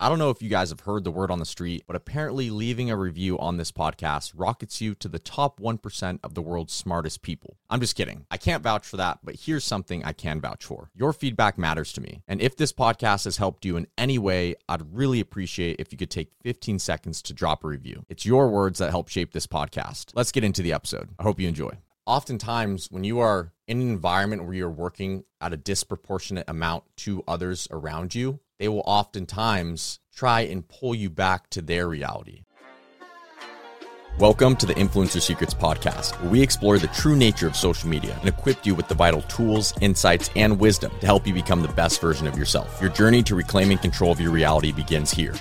I don't know if you guys have heard the word on the street, but apparently leaving a review on this podcast rockets you to the top 1% of the world's smartest people. I'm just kidding. I can't vouch for that, but here's something I can vouch for. Your feedback matters to me. And if this podcast has helped you in any way, I'd really appreciate if you could take 15 seconds to drop a review. It's your words that help shape this podcast. Let's get into the episode. I hope you enjoy oftentimes when you are in an environment where you're working at a disproportionate amount to others around you, they will oftentimes try and pull you back to their reality. Welcome to the Influencer Secrets Podcast, where we explore the true nature of social media and equip you with the vital tools, insights, and wisdom to help you become the best version of yourself. Your journey to reclaiming control of your reality begins here.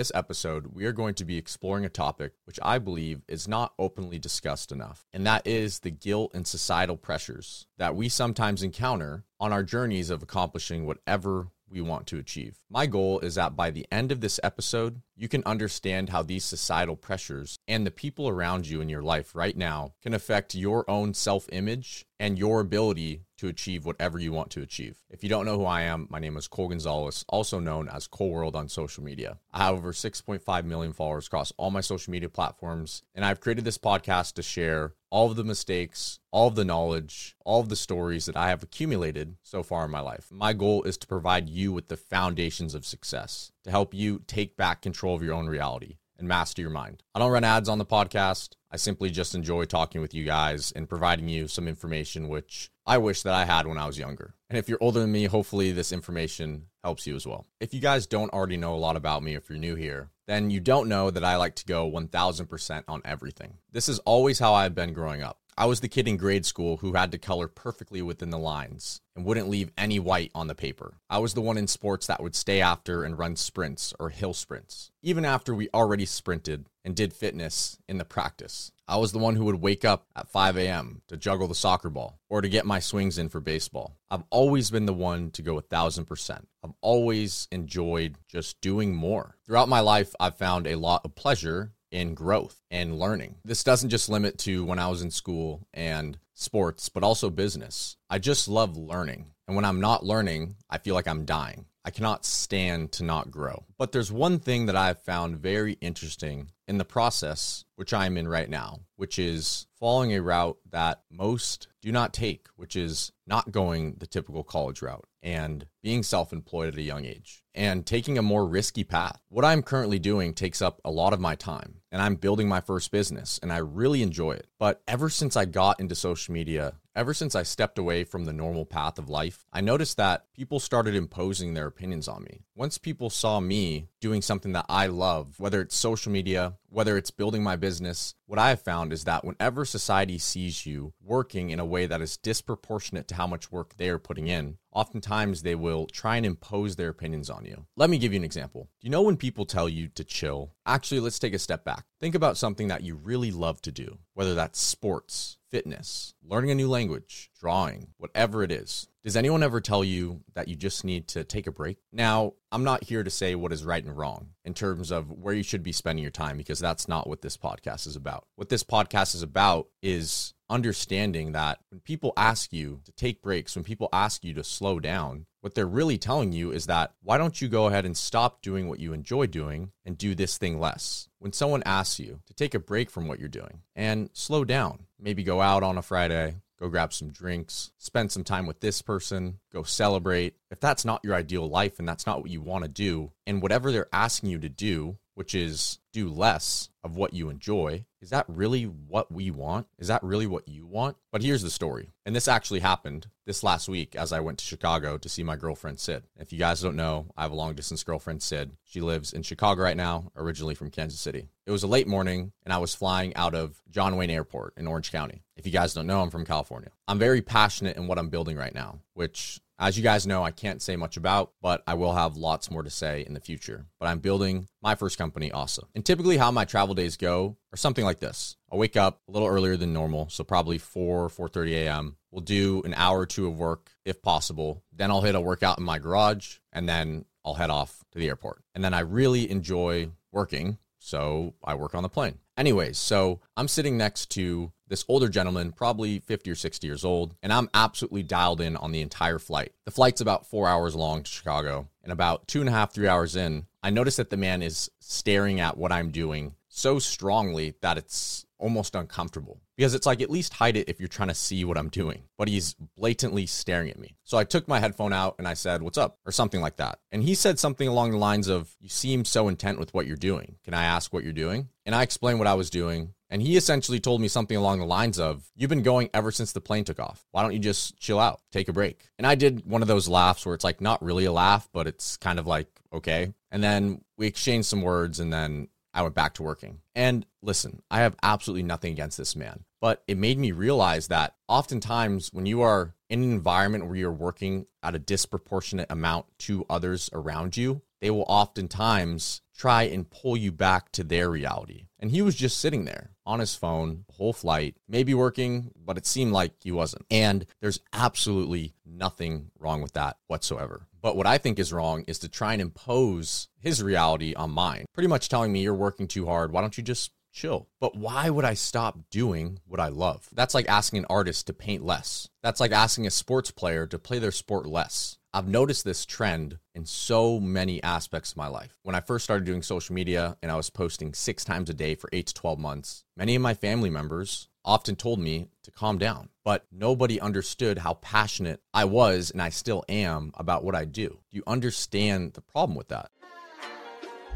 This episode, we are going to be exploring a topic which I believe is not openly discussed enough, and that is the guilt and societal pressures that we sometimes encounter on our journeys of accomplishing whatever we want to achieve. My goal is that by the end of this episode, you can understand how these societal pressures and the people around you in your life right now can affect your own self image and your ability to achieve whatever you want to achieve. If you don't know who I am, my name is Cole Gonzalez, also known as Cole World on social media. I have over 6.5 million followers across all my social media platforms, and I've created this podcast to share all of the mistakes, all of the knowledge, all of the stories that I have accumulated so far in my life. My goal is to provide you with the foundations of success, to help you take back control of your own reality and master your mind. I don't run ads on the podcast. I simply just enjoy talking with you guys and providing you some information which I wish that I had when I was younger. And if you're older than me, hopefully this information helps you as well. If you guys don't already know a lot about me, if you're new here, then you don't know that I like to go 1000% on everything. This is always how I've been growing up. I was the kid in grade school who had to color perfectly within the lines and wouldn't leave any white on the paper. I was the one in sports that would stay after and run sprints or hill sprints, even after we already sprinted and did fitness in the practice. I was the one who would wake up at 5 a.m. to juggle the soccer ball or to get my swings in for baseball. I've always been the one to go a thousand percent. I've always enjoyed just doing more. Throughout my life, I've found a lot of pleasure in growth and learning. This doesn't just limit to when I was in school and sports, but also business. I just love learning. And when I'm not learning, I feel like I'm dying. I cannot stand to not grow. But there's one thing that I've found very interesting in the process, which I'm in right now, which is following a route that most do not take, which is not going the typical college route and being self employed at a young age and taking a more risky path. What I'm currently doing takes up a lot of my time and I'm building my first business and I really enjoy it. But ever since I got into social media, ever since I stepped away from the normal path of life, I noticed that people started imposing their opinions on me. Once people saw me doing something that I love, whether it's social media, whether it's building my business, what I have found is that whenever society sees you working in a way that is disproportionate to how much work they are putting in, oftentimes they will try and impose their opinions on you. Let me give you an example. Do you know when people tell you to chill? Actually, let's take a step back. Think about something that you really love to do, whether that's sports, fitness, learning a new language, drawing, whatever it is. Does anyone ever tell you that you just need to take a break? Now, I'm not here to say what is right and wrong in terms of where you should be spending your time because that's not what this podcast is about. What this podcast is about is understanding that when people ask you to take breaks, when people ask you to slow down, what they're really telling you is that why don't you go ahead and stop doing what you enjoy doing and do this thing less? When someone asks you to take a break from what you're doing and slow down, maybe go out on a Friday, go grab some drinks, spend some time with this person, go celebrate. If that's not your ideal life and that's not what you want to do, and whatever they're asking you to do, which is do less of what you enjoy, is that really what we want? Is that really what you want? But here's the story. And this actually happened this last week as I went to Chicago to see my girlfriend Sid. If you guys don't know, I have a long distance girlfriend, Sid. She lives in Chicago right now, originally from Kansas City. It was a late morning and I was flying out of John Wayne Airport in Orange County. If you guys don't know, I'm from California. I'm very passionate in what I'm building right now, which as you guys know, I can't say much about, but I will have lots more to say in the future. But I'm building my first company, also. And typically, how my travel days go are something like this. I'll wake up a little earlier than normal, so probably 4, 4.30 a.m. We'll do an hour or two of work if possible. Then I'll hit a workout in my garage, and then I'll head off to the airport. And then I really enjoy working, so I work on the plane. Anyways, so I'm sitting next to this older gentleman, probably 50 or 60 years old, and I'm absolutely dialed in on the entire flight. The flight's about four hours long to Chicago, and about two and a half, three hours in, I notice that the man is staring at what I'm doing so strongly that it's almost uncomfortable because it's like at least hide it if you're trying to see what I'm doing. But he's blatantly staring at me. So I took my headphone out and I said, "What's up?" or something like that. And he said something along the lines of, "You seem so intent with what you're doing. Can I ask what you're doing?" And I explained what I was doing. And he essentially told me something along the lines of, You've been going ever since the plane took off. Why don't you just chill out, take a break? And I did one of those laughs where it's like not really a laugh, but it's kind of like, okay. And then we exchanged some words and then I went back to working. And listen, I have absolutely nothing against this man, but it made me realize that oftentimes when you are in an environment where you're working at a disproportionate amount to others around you, they will oftentimes try and pull you back to their reality. And he was just sitting there on his phone the whole flight, maybe working, but it seemed like he wasn't. And there's absolutely nothing wrong with that whatsoever. But what I think is wrong is to try and impose his reality on mine, pretty much telling me you're working too hard. Why don't you just chill. But why would I stop doing what I love? That's like asking an artist to paint less. That's like asking a sports player to play their sport less. I've noticed this trend in so many aspects of my life. When I first started doing social media and I was posting six times a day for eight to 12 months, many of my family members often told me to calm down, but nobody understood how passionate I was and I still am about what I do. Do you understand the problem with that?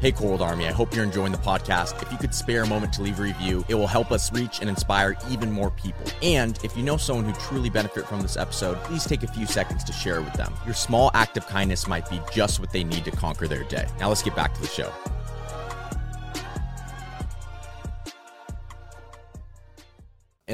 Hey, Cole Army, I hope you're enjoying the podcast. If you could spare a moment to leave a review, it will help us reach and inspire even more people. And if you know someone who truly benefit from this episode, please take a few seconds to share it with them. Your small act of kindness might be just what they need to conquer their day. Now let's get back to the show.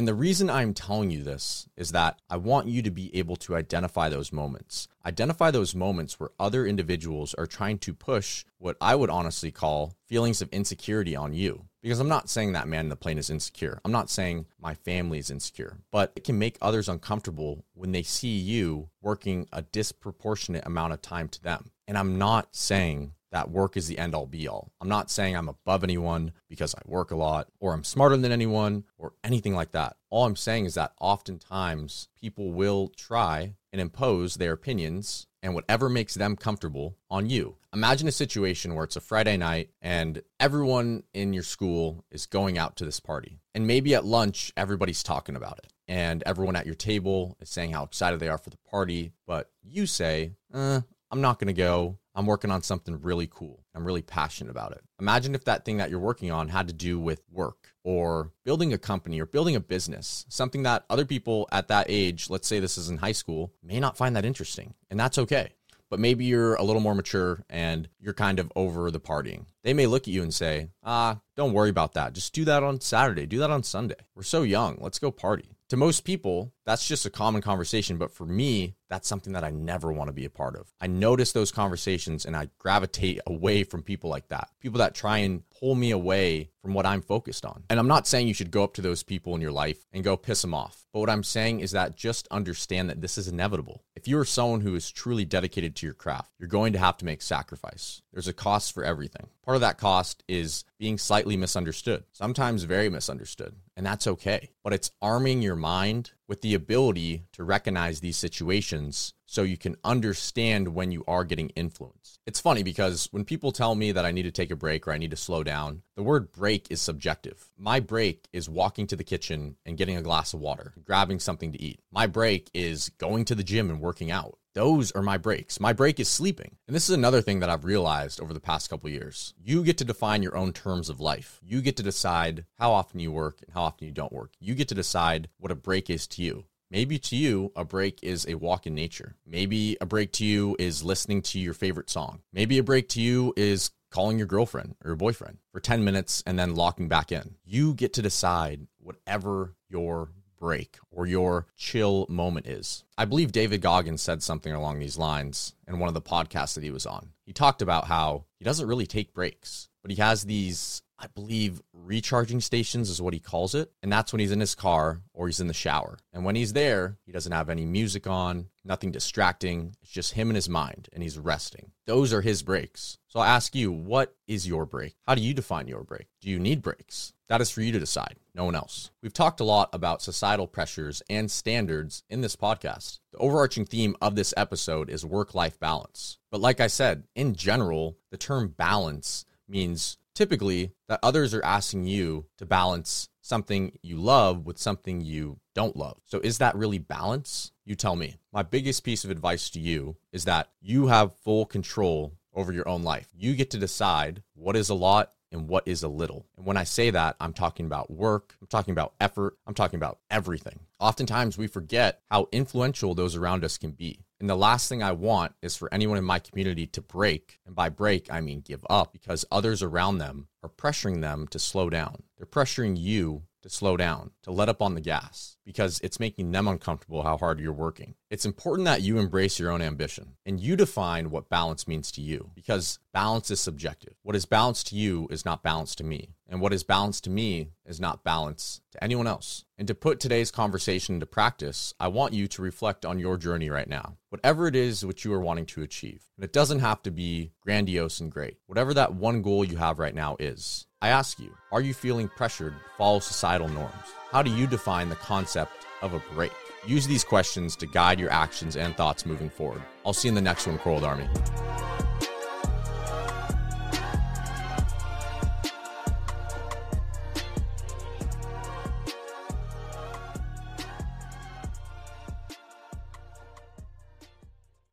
And the reason I'm telling you this is that I want you to be able to identify those moments. Identify those moments where other individuals are trying to push what I would honestly call feelings of insecurity on you. Because I'm not saying that man in the plane is insecure. I'm not saying my family is insecure, but it can make others uncomfortable when they see you working a disproportionate amount of time to them. And I'm not saying that work is the end all be all. I'm not saying I'm above anyone because I work a lot or I'm smarter than anyone or anything like that. All I'm saying is that oftentimes people will try and impose their opinions and whatever makes them comfortable on you. Imagine a situation where it's a Friday night and everyone in your school is going out to this party. And maybe at lunch, everybody's talking about it. And everyone at your table is saying how excited they are for the party. But you say, uh, I'm not going to go. I'm working on something really cool. I'm really passionate about it. Imagine if that thing that you're working on had to do with work or building a company or building a business, something that other people at that age, let's say this is in high school, may not find that interesting. And that's okay. But maybe you're a little more mature and you're kind of over the partying. They may look at you and say, ah, don't worry about that. Just do that on Saturday. Do that on Sunday. We're so young. Let's go party. To most people, that's just a common conversation. But for me, that's something that I never want to be a part of. I notice those conversations and I gravitate away from people like that. People that try and pull me away from what I'm focused on. And I'm not saying you should go up to those people in your life and go piss them off. But what I'm saying is that just understand that this is inevitable. If you are someone who is truly dedicated to your craft, you're going to have to make sacrifice. There's a cost for everything. Part of that cost is being slightly misunderstood, sometimes very misunderstood, and that's okay. But it's arming your mind with the ability to recognize these situations so you can understand when you are getting influenced. It's funny because when people tell me that I need to take a break or I need to slow down, the word break is subjective. My break is walking to the kitchen and getting a glass of water, grabbing something to eat. My break is going to the gym and working out. Those are my breaks. My break is sleeping. And this is another thing that I've realized over the past couple years. You get to define your own terms of life. You get to decide how often you work and how often you don't work. You get to decide what a break is to you. Maybe to you, a break is a walk in nature. Maybe a break to you is listening to your favorite song. Maybe a break to you is calling your girlfriend or your boyfriend for 10 minutes and then locking back in. You get to decide whatever your break or your chill moment is. I believe David Goggins said something along these lines in one of the podcasts that he was on. He talked about how he doesn't really take breaks, but he has these I believe recharging stations is what he calls it. And that's when he's in his car or he's in the shower. And when he's there, he doesn't have any music on, nothing distracting. It's just him and his mind, and he's resting. Those are his breaks. So I ask you, what is your break? How do you define your break? Do you need breaks? That is for you to decide, no one else. We've talked a lot about societal pressures and standards in this podcast. The overarching theme of this episode is work life balance. But like I said, in general, the term balance means typically that others are asking you to balance something you love with something you don't love. So is that really balance? You tell me. My biggest piece of advice to you is that you have full control over your own life. You get to decide what is a lot and what is a little. And when I say that, I'm talking about work, I'm talking about effort, I'm talking about everything. Oftentimes we forget how influential those around us can be. And the last thing I want is for anyone in my community to break. And by break, I mean give up because others around them are pressuring them to slow down. They're pressuring you to slow down, to let up on the gas, because it's making them uncomfortable how hard you're working. It's important that you embrace your own ambition and you define what balance means to you, because balance is subjective. What is balance to you is not balance to me. And what is balance to me is not balance to anyone else. And to put today's conversation into practice, I want you to reflect on your journey right now. Whatever it is which you are wanting to achieve. And it doesn't have to be grandiose and great. Whatever that one goal you have right now is. I ask you, are you feeling pressured to follow societal norms? How do you define the concept of a break? Use these questions to guide your actions and thoughts moving forward. I'll see you in the next one, Cole Army.